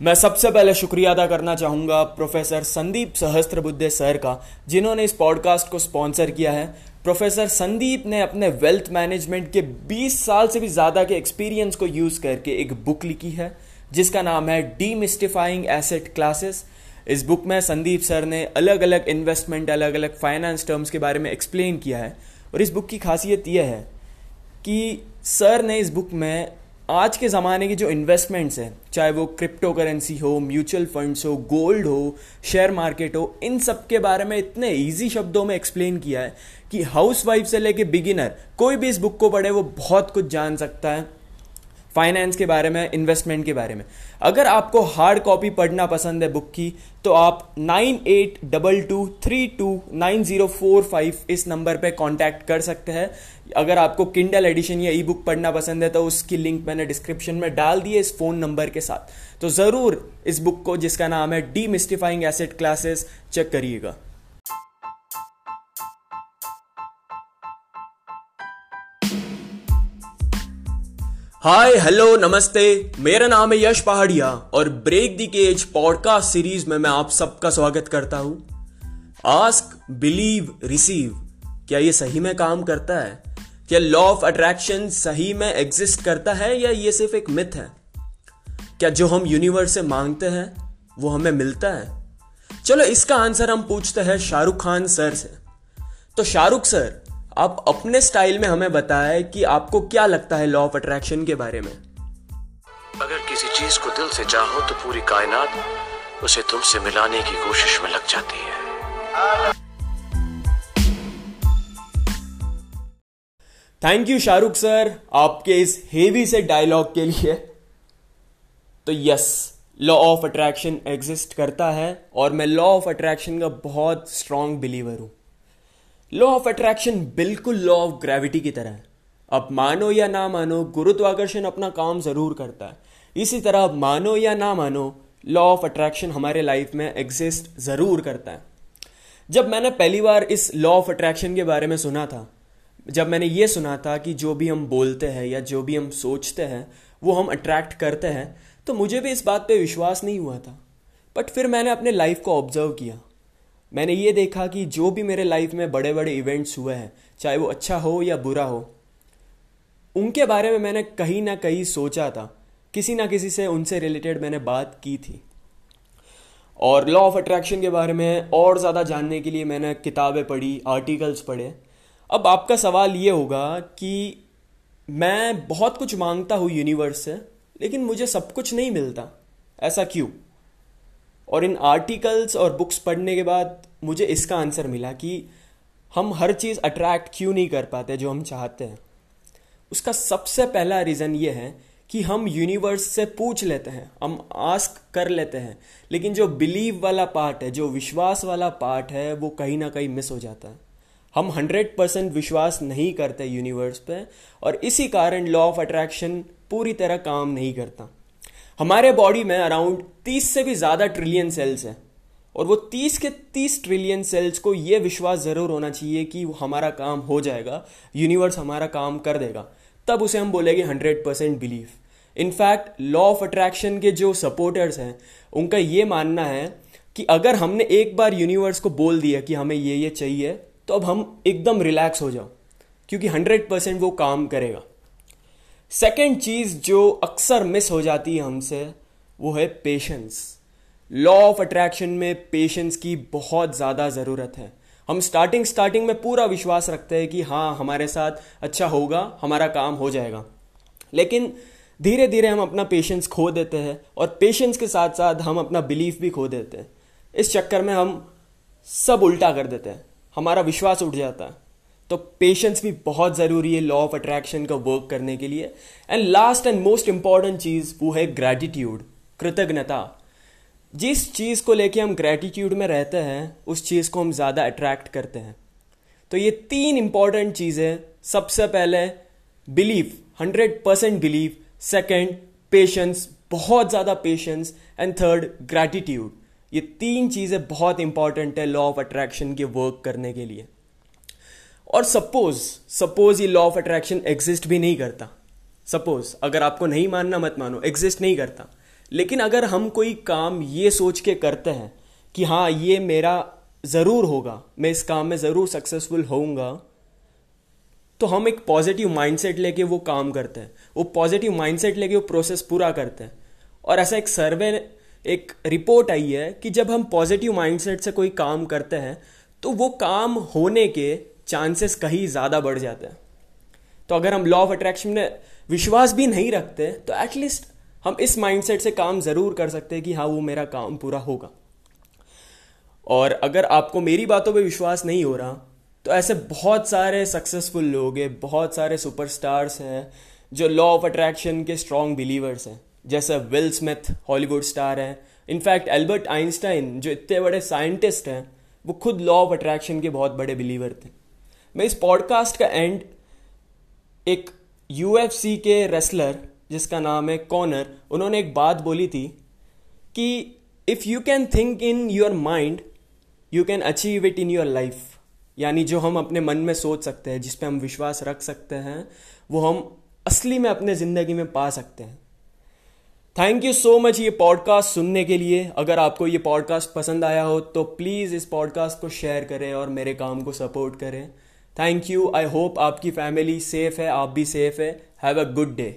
मैं सबसे पहले शुक्रिया अदा करना चाहूँगा प्रोफेसर संदीप सहस्त्रबुद्धे सर का, जिन्होंने इस पॉडकास्ट को स्पॉन्सर किया है। प्रोफेसर संदीप ने अपने वेल्थ मैनेजमेंट के 20 साल से भी ज़्यादा के एक्सपीरियंस को यूज़ करके एक बुक लिखी है, जिसका नाम है डी मिस्टिफाइंग एसेट क्लासेस इस बुक में संदीप सर ने अलग अलग इन्वेस्टमेंट अलग अलग फाइनेंस टर्म्स के बारे में एक्सप्लेन किया है। और इस बुक की खासियत यह है कि सर ने इस बुक में आज के ज़माने की जो इन्वेस्टमेंट्स हैं, चाहे वो क्रिप्टो करेंसी हो म्यूचुअल फंड्स हो गोल्ड हो शेयर मार्केट हो, इन सब के बारे में इतने इजी शब्दों में एक्सप्लेन किया है कि हाउस वाइफ से लेके बिगिनर कोई भी इस बुक को पढ़े, वो बहुत कुछ जान सकता है। फाइनेंस के बारे में इन्वेस्टमेंट के बारे में। अगर आपको हार्ड कॉपी पढ़ना पसंद है बुक की तो आप nine eight double two three two nine zero four five इस नंबर पे कांटेक्ट कर सकते हैं। अगर आपको किंडल एडिशन या ई बुक पढ़ना पसंद है तो उसकी लिंक मैंने डिस्क्रिप्शन में डाल दी है इस फ़ोन नंबर के साथ। तो ज़रूर इस बुक को, जिसका नाम है demystifying asset classes check करिएगा। हाय हेलो नमस्ते। मेरा नाम है यश पहाड़िया और break the cage podcast series में मैं आप सबका स्वागत करता हूँ। आस्क बिलीव रिसीव क्या ये सही में काम करता है? क्या लॉ ऑफ़ अट्रैक्शन सही में एग्जिस्ट करता है या ये सिर्फ़ एक मिथ है? क्या जो हम यूनिवर्स से मांगते हैं, वो हमें मिलता है? चलो इसका आंसर हम पूछते हैं शाहरुख खान सर से। तो शाहरुख सर आप अपने स्टाइल में हमें बताएँ कि आपको क्या लगता है लॉ ऑफ़ अट्रैक्शन के बारे में। अगर किसी चीज़ को दिल से चाहो तो पूरी कायनात उसे तुमसे मिलाने की कोशिश में लग जाती है। थैंक यू शाहरुख सर आपके इस हेवी से डायलॉग के लिए। तो yes law of attraction exist करता है और मैं लॉ ऑफ़ अट्रैक्शन का बहुत स्ट्रांग बिलीवर हूँ। लॉ ऑफ़ अट्रैक्शन बिल्कुल लॉ ऑफ़ ग्रेविटी की तरह है। अब मानो या ना मानो, गुरुत्वाकर्षण अपना काम ज़रूर करता है। इसी तरह अब मानो या ना मानो लॉ ऑफ़ अट्रैक्शन हमारे लाइफ में एग्जिस्ट ज़रूर करता है। जब मैंने पहली बार इस लॉ ऑफ़ अट्रैक्शन के बारे में सुना था, जब मैंने ये सुना था कि जो भी हम बोलते हैं या जो भी हम सोचते हैं, वो हम अट्रैक्ट करते हैं तो मुझे भी इस बात पे विश्वास नहीं हुआ था। बट फिर मैंने अपने लाइफ को ऑब्ज़र्व किया। मैंने ये देखा कि जो भी मेरे लाइफ में बड़े बड़े इवेंट्स हुए हैं, चाहे वो अच्छा हो या बुरा हो, उनके बारे में मैंने कहीं ना कहीं सोचा था। किसी ना किसी से उनसे रिलेटेड मैंने बात की थी। और लॉ ऑफ़ अट्रैक्शन के बारे में और ज़्यादा जानने के लिए मैंने किताबें पढ़ी आर्टिकल्स पढ़े। अब आपका सवाल ये होगा कि मैं बहुत कुछ माँगता हूँ यूनिवर्स से, लेकिन मुझे सब कुछ नहीं मिलता। ऐसा क्यों? और इन आर्टिकल्स और बुक्स पढ़ने के बाद मुझे इसका आंसर मिला कि हम हर चीज़ अट्रैक्ट क्यों नहीं कर पाते जो हम चाहते हैं। उसका सबसे पहला रीज़न ये है कि हम यूनिवर्स से पूछ लेते हैं, हम आस्क कर लेते हैं, लेकिन जो बिलीव वाला पार्ट है, जो विश्वास वाला पार्ट है, वो कहीं ना कहीं मिस हो जाता है। हम हंड्रेड परसेंट विश्वास नहीं करते यूनिवर्स पे और इसी कारण लॉ ऑफ़ अट्रैक्शन पूरी तरह काम नहीं करता। हमारे बॉडी में अराउंड 30 से भी ज़्यादा ट्रिलियन सेल्स हैं। और वो 30 के 30 ट्रिलियन सेल्स को ये विश्वास ज़रूर होना चाहिए कि हमारा काम हो जाएगा यूनिवर्स हमारा काम कर देगा। तब उसे हम बोलेंगे hundred percent believe in fact law of attraction के जो सपोर्टर्स हैं, उनका ये मानना है कि अगर हमने एक बार यूनिवर्स को बोल दिया कि हमें ये ये चाहिए तो अब हम एकदम रिलैक्स हो जाओ। क्योंकि हंड्रेड परसेंट वो काम करेगा। सेकेंड चीज़ जो अक्सर मिस हो जाती है हमसे, वो है पेशेंस लॉ ऑफ़ अट्रैक्शन में पेशेंस की बहुत ज़्यादा ज़रूरत है. हम स्टार्टिंग स्टार्टिंग में पूरा विश्वास रखते हैं कि हाँ हमारे साथ अच्छा होगा, हमारा काम हो जाएगा. लेकिन धीरे धीरे हम अपना पेशेंस खो देते हैं और पेशेंस के साथ साथ हम अपना बिलीफ भी खो देते हैं. इस चक्कर में हम सब उल्टा कर देते हैं. हमारा विश्वास उठ जाता है. तो पेशेंस भी बहुत ज़रूरी है लॉ ऑफ़ अट्रैक्शन का वर्क करने के लिए। And last and most important चीज़ वो है ग्रेटिट्यूड कृतज्ञता। जिस चीज़ को लेके हम ग्रेटिट्यूड में रहते हैं, उस चीज़ को हम ज़्यादा अट्रैक्ट करते हैं। तो ये तीन इंपॉर्टेंट चीज़ें, सबसे पहले believe hundred percent believe second patience बहुत ज़्यादा पेशेंस एंड थर्ड ग्रेटिट्यूड ये तीन चीज़ें बहुत इंपॉर्टेंट है लॉ ऑफ़ अट्रैक्शन के वर्क करने के लिए। और सपोज़ सपोज़ ये लॉ ऑफ़ अट्रैक्शन एग्जिस्ट भी नहीं करता। सपोज़ अगर आपको नहीं मानना, मत मानो एग्जिस्ट नहीं करता। लेकिन अगर हम कोई काम ये सोच के करते हैं कि हाँ ये मेरा ज़रूर होगा, मैं इस काम में ज़रूर सक्सेसफुल होऊँगा तो हम एक पॉजिटिव माइंडसेट लेके वो काम करते हैं। वो पॉजिटिव माइंडसेट लेके वो प्रोसेस पूरा करते हैं। और ऐसा एक सर्वे एक रिपोर्ट आई है कि जब हम पॉजिटिव माइंडसेट से कोई काम करते हैं तो वो काम होने के चांसेस कहीं ज़्यादा बढ़ जाते हैं। तो अगर हम लॉ ऑफ़ अट्रैक्शन में विश्वास भी नहीं रखते तो एटलीस्ट हम इस माइंडसेट से काम ज़रूर कर सकते हैं कि हाँ वो मेरा काम पूरा होगा। और अगर आपको मेरी बातों पे विश्वास नहीं हो रहा तो ऐसे बहुत सारे सक्सेसफुल लोग हैं, बहुत सारे सुपरस्टार्स हैं, जो लॉ ऑफ़ अट्रैक्शन के स्ट्रॉन्ग बिलीवर्स हैं। जैसे विल स्मिथ हॉलीवुड स्टार हैं। इनफैक्ट एल्बर्ट आइंस्टाइन जो इतने बड़े साइंटिस्ट हैं, वो खुद लॉ ऑफ़ अट्रैक्शन के बहुत बड़े बिलीवर थे। मैं इस पॉडकास्ट का एंड एक यूएफसी के रेसलर जिसका नाम है कॉनर उन्होंने एक बात बोली थी कि if you can think in your mind you can achieve it in your life यानी जो हम अपने मन में सोच सकते हैं, जिस पे हम विश्वास रख सकते हैं, वो हम असली में अपने ज़िंदगी में पा सकते हैं। थैंक यू सो मच ये पॉडकास्ट सुनने के लिए। अगर आपको ये पॉडकास्ट पसंद आया हो तो प्लीज़ इस पॉडकास्ट को शेयर करें और मेरे काम को सपोर्ट करें। थैंक यू आई होप आपकी फैमिली सेफ़ है, आप भी सेफ़ है. Have a good day